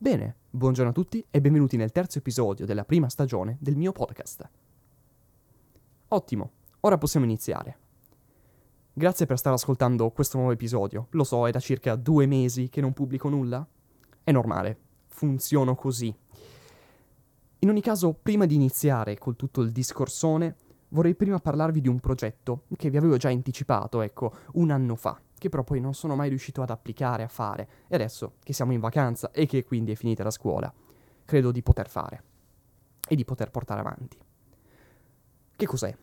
Bene, buongiorno a tutti e benvenuti nel terzo episodio della prima stagione del mio podcast. Ottimo, ora possiamo iniziare. Grazie per stare ascoltando questo nuovo episodio. Lo so, è da circa due mesi che non pubblico nulla. È normale, funziono così. In ogni caso, prima di iniziare col tutto il discorsone, vorrei prima parlarvi di un progetto che vi avevo già anticipato, ecco, un anno fa che però poi non sono mai riuscito ad applicare, a fare. E adesso che siamo in vacanza e che quindi è finita la scuola, credo di poter fare e di poter portare avanti. Che cos'è?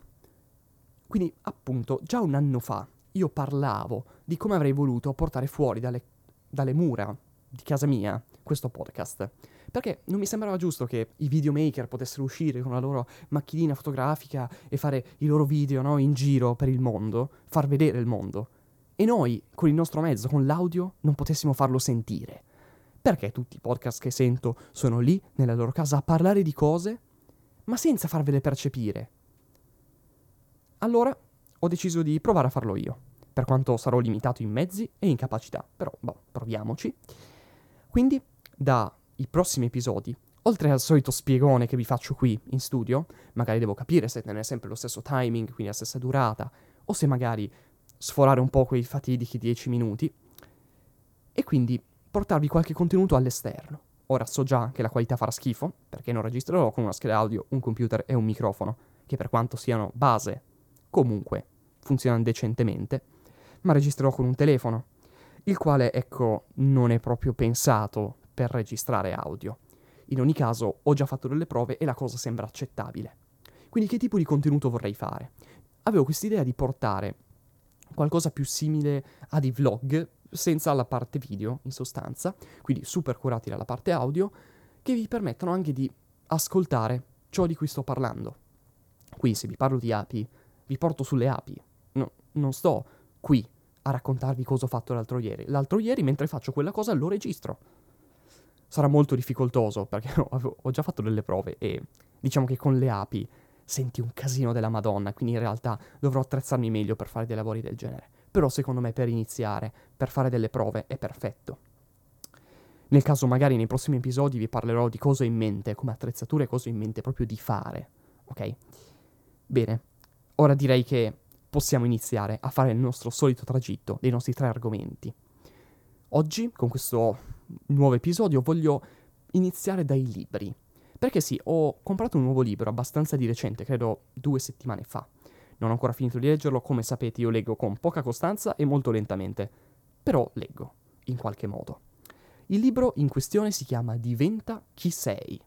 Quindi, appunto, già un anno fa io parlavo di come avrei voluto portare fuori dalle, dalle mura di casa mia questo podcast. Perché non mi sembrava giusto che i videomaker potessero uscire con la loro macchinina fotografica e fare i loro video no, in giro per il mondo, far vedere il mondo e noi, con il nostro mezzo, con l'audio, non potessimo farlo sentire. Perché tutti i podcast che sento sono lì, nella loro casa, a parlare di cose, ma senza farvele percepire? Allora ho deciso di provare a farlo io, per quanto sarò limitato in mezzi e in capacità, però, boh, proviamoci. Quindi, dai prossimi episodi, oltre al solito spiegone che vi faccio qui in studio, magari devo capire se tenere sempre lo stesso timing, quindi la stessa durata, o se magari sforare un po' quei fatidici 10 minuti e quindi portarvi qualche contenuto all'esterno. Ora so già che la qualità farà schifo, perché non registrerò con una scheda audio, un computer e un microfono, che per quanto siano base, comunque funzionano decentemente, ma registrerò con un telefono, il quale, ecco, non è proprio pensato per registrare audio. In ogni caso, ho già fatto delle prove e la cosa sembra accettabile. Quindi che tipo di contenuto vorrei fare? Avevo quest'idea di portare qualcosa più simile a dei vlog, senza la parte video, in sostanza, quindi super curati dalla parte audio, che vi permettono anche di ascoltare ciò di cui sto parlando. Qui, se vi parlo di api, vi porto sulle api. No, non sto qui a raccontarvi cosa ho fatto l'altro ieri. L'altro ieri, mentre faccio quella cosa, lo registro. Sarà molto difficoltoso perché ho, già fatto delle prove e diciamo che con le api senti un casino della Madonna, quindi in realtà dovrò attrezzarmi meglio per fare dei lavori del genere. Però secondo me per iniziare, per fare delle prove, è perfetto. Nel caso magari nei prossimi episodi vi parlerò di cosa ho in mente, come attrezzature cosa ho in mente proprio di fare, ok? Bene, ora direi che possiamo iniziare a fare il nostro solito tragitto dei nostri tre argomenti. Oggi, con questo nuovo episodio, voglio iniziare dai libri. Perché sì, ho comprato un nuovo libro abbastanza di recente, credo due settimane fa. Non ho ancora finito di leggerlo, come sapete io leggo con poca costanza e molto lentamente. Però leggo, in qualche modo. Il libro in questione si chiama Diventa chi sei.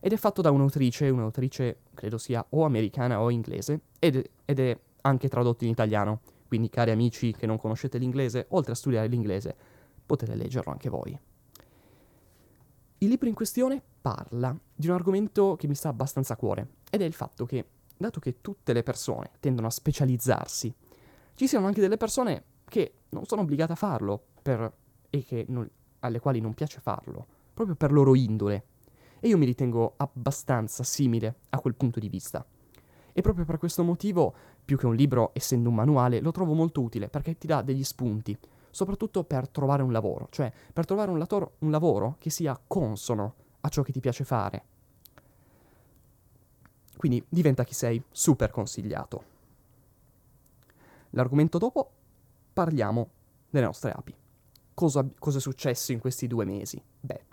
Ed è fatto da un'autrice, un'autrice credo sia o americana o inglese, ed, ed è anche tradotto in italiano. Quindi cari amici che non conoscete l'inglese, oltre a studiare l'inglese, potete leggerlo anche voi. Il libro in questione parla di un argomento che mi sta abbastanza a cuore, ed è il fatto che, dato che tutte le persone tendono a specializzarsi, ci siano anche delle persone che non sono obbligate a farlo per, e non, alle quali non piace farlo, proprio per loro indole. E io mi ritengo abbastanza simile a quel punto di vista. E proprio per questo motivo, più che un libro, essendo un manuale, lo trovo molto utile perché ti dà degli spunti, soprattutto per trovare un lavoro, cioè per trovare un, lator- un lavoro che sia consono a ciò che ti piace fare. Quindi diventa chi sei, super consigliato. L'argomento dopo parliamo delle nostre api. Cosa, cosa, è successo in questi due mesi? Beh,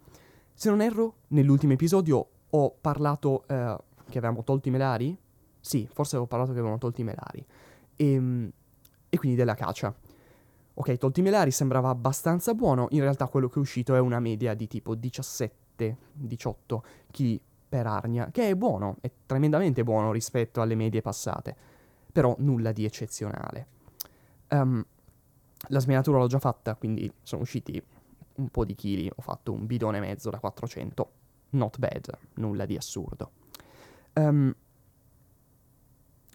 se non erro, nell'ultimo episodio ho parlato eh, che avevamo tolto i melari. Sì, forse avevo parlato che avevamo tolto i melari. E, ehm, e quindi della caccia. Ok, tolti i melari sembrava abbastanza buono, in realtà quello che è uscito è una media di tipo 17-18 kg per arnia, che è buono, è tremendamente buono rispetto alle medie passate, però nulla di eccezionale. Um, la smenatura l'ho già fatta, quindi sono usciti un po' di chili, ho fatto un bidone e mezzo da 400, not bad, nulla di assurdo. Um,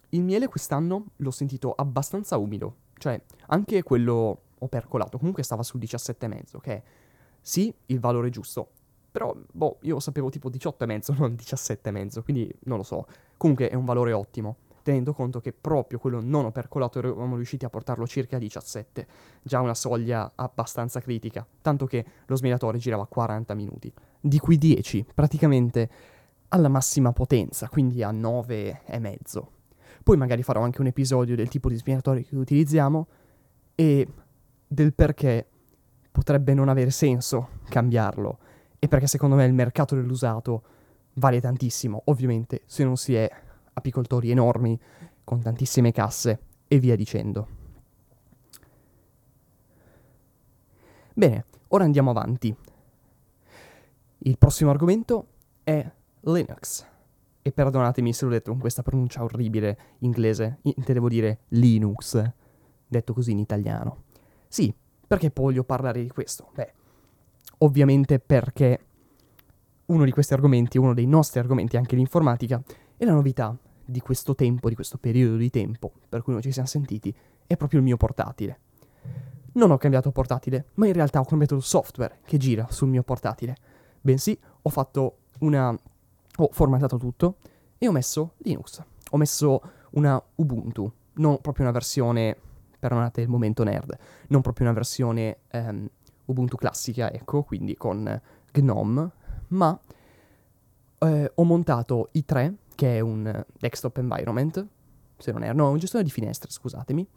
il miele quest'anno l'ho sentito abbastanza umido, cioè, anche quello opercolato comunque stava sul 17,5, che sì, il valore giusto. Però, boh, io sapevo tipo 18,5, non 17,5, quindi non lo so. Comunque è un valore ottimo. tenendo conto che proprio quello non opercolato eravamo riusciti a portarlo circa a 17, già una soglia abbastanza critica, tanto che lo smiratore girava 40 minuti, di cui 10 praticamente alla massima potenza, quindi a 9 e mezzo. Poi magari farò anche un episodio del tipo di smiratore che utilizziamo e del perché potrebbe non avere senso cambiarlo e perché secondo me il mercato dell'usato vale tantissimo, ovviamente se non si è apicoltori enormi con tantissime casse e via dicendo. Bene, ora andiamo avanti. Il prossimo argomento è Linux. E perdonatemi se l'ho detto con questa pronuncia orribile inglese, intendevo dire Linux, detto così in italiano. Sì, perché voglio parlare di questo? Beh, ovviamente perché uno di questi argomenti, uno dei nostri argomenti anche l'informatica, e la novità di questo tempo, di questo periodo di tempo per cui noi ci siamo sentiti, è proprio il mio portatile. Non ho cambiato portatile, ma in realtà ho cambiato il software che gira sul mio portatile. Bensì, ho fatto una... ho formattato tutto e ho messo Linux. Ho messo una Ubuntu, non proprio una versione, perdonate il momento nerd, non proprio una versione um, Ubuntu classica, ecco, quindi con GNOME, ma eh, ho montato i3 che è un desktop environment, se non è, no, un gestore di finestre, scusatemi,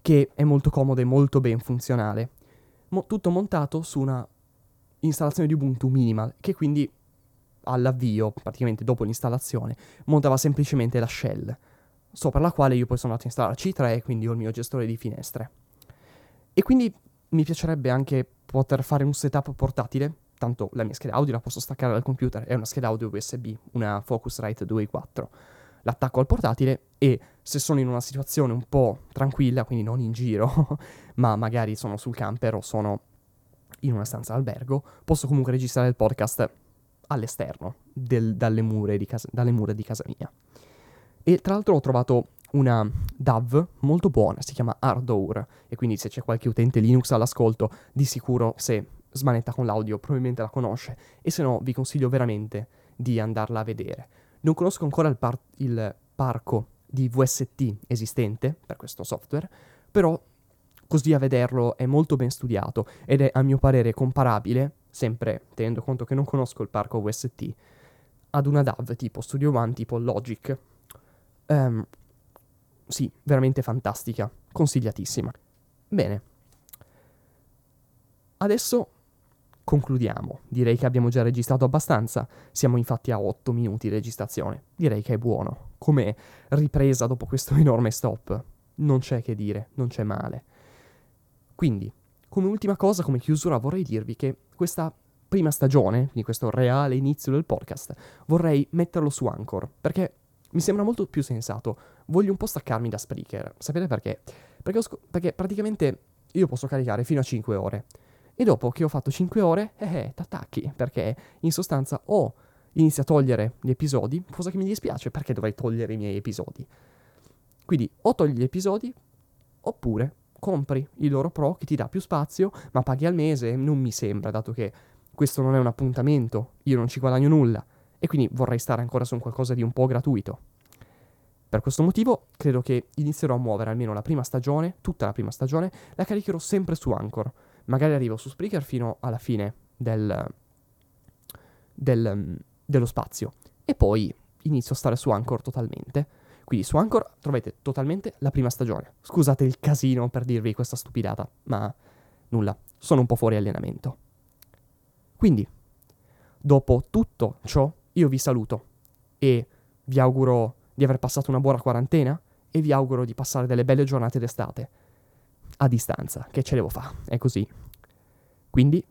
che è molto comodo e molto ben funzionale. Mo- tutto montato su una installazione di Ubuntu minimal, che quindi all'avvio, praticamente dopo l'installazione, montava semplicemente la shell, sopra la quale io poi sono andato a installare C3 quindi ho il mio gestore di finestre. E quindi mi piacerebbe anche poter fare un setup portatile tanto la mia scheda audio la posso staccare dal computer, è una scheda audio USB, una Focusrite 2.4. L'attacco al portatile e se sono in una situazione un po' tranquilla, quindi non in giro, ma magari sono sul camper o sono in una stanza albergo, posso comunque registrare il podcast all'esterno del, dalle, mura casa, dalle mura di casa mia. E tra l'altro ho trovato una DAV molto buona, si chiama Ardour, e quindi se c'è qualche utente Linux all'ascolto, di sicuro se smanetta con l'audio, probabilmente la conosce, e se no vi consiglio veramente di andarla a vedere. Non conosco ancora il, par- il parco di VST esistente per questo software, però così a vederlo è molto ben studiato ed è a mio parere comparabile, sempre tenendo conto che non conosco il parco VST, ad una DAV tipo Studio One, tipo Logic. Um, sì, veramente fantastica, consigliatissima. Bene. Adesso Concludiamo. Direi che abbiamo già registrato abbastanza. Siamo infatti a 8 minuti di registrazione. Direi che è buono. Come ripresa dopo questo enorme stop. Non c'è che dire, non c'è male. Quindi, come ultima cosa, come chiusura, vorrei dirvi che questa prima stagione, quindi questo reale inizio del podcast, vorrei metterlo su Anchor, perché mi sembra molto più sensato. Voglio un po' staccarmi da Spreaker. Sapete perché? Perché, sc- perché praticamente io posso caricare fino a 5 ore. E dopo che ho fatto 5 ore, eh, eh, t'attacchi, perché in sostanza o inizi a togliere gli episodi, cosa che mi dispiace, perché dovrei togliere i miei episodi. Quindi o togli gli episodi, oppure compri il loro pro che ti dà più spazio, ma paghi al mese, non mi sembra, dato che questo non è un appuntamento, io non ci guadagno nulla, e quindi vorrei stare ancora su qualcosa di un po' gratuito. Per questo motivo credo che inizierò a muovere almeno la prima stagione, tutta la prima stagione, la caricherò sempre su Anchor magari arrivo su Spreaker fino alla fine del, del, dello spazio e poi inizio a stare su Anchor totalmente. Quindi su Anchor trovate totalmente la prima stagione. Scusate il casino per dirvi questa stupidata, ma nulla, sono un po' fuori allenamento. Quindi, dopo tutto ciò, io vi saluto e vi auguro di aver passato una buona quarantena e vi auguro di passare delle belle giornate d'estate a distanza, che ce devo fare, è così. Quindi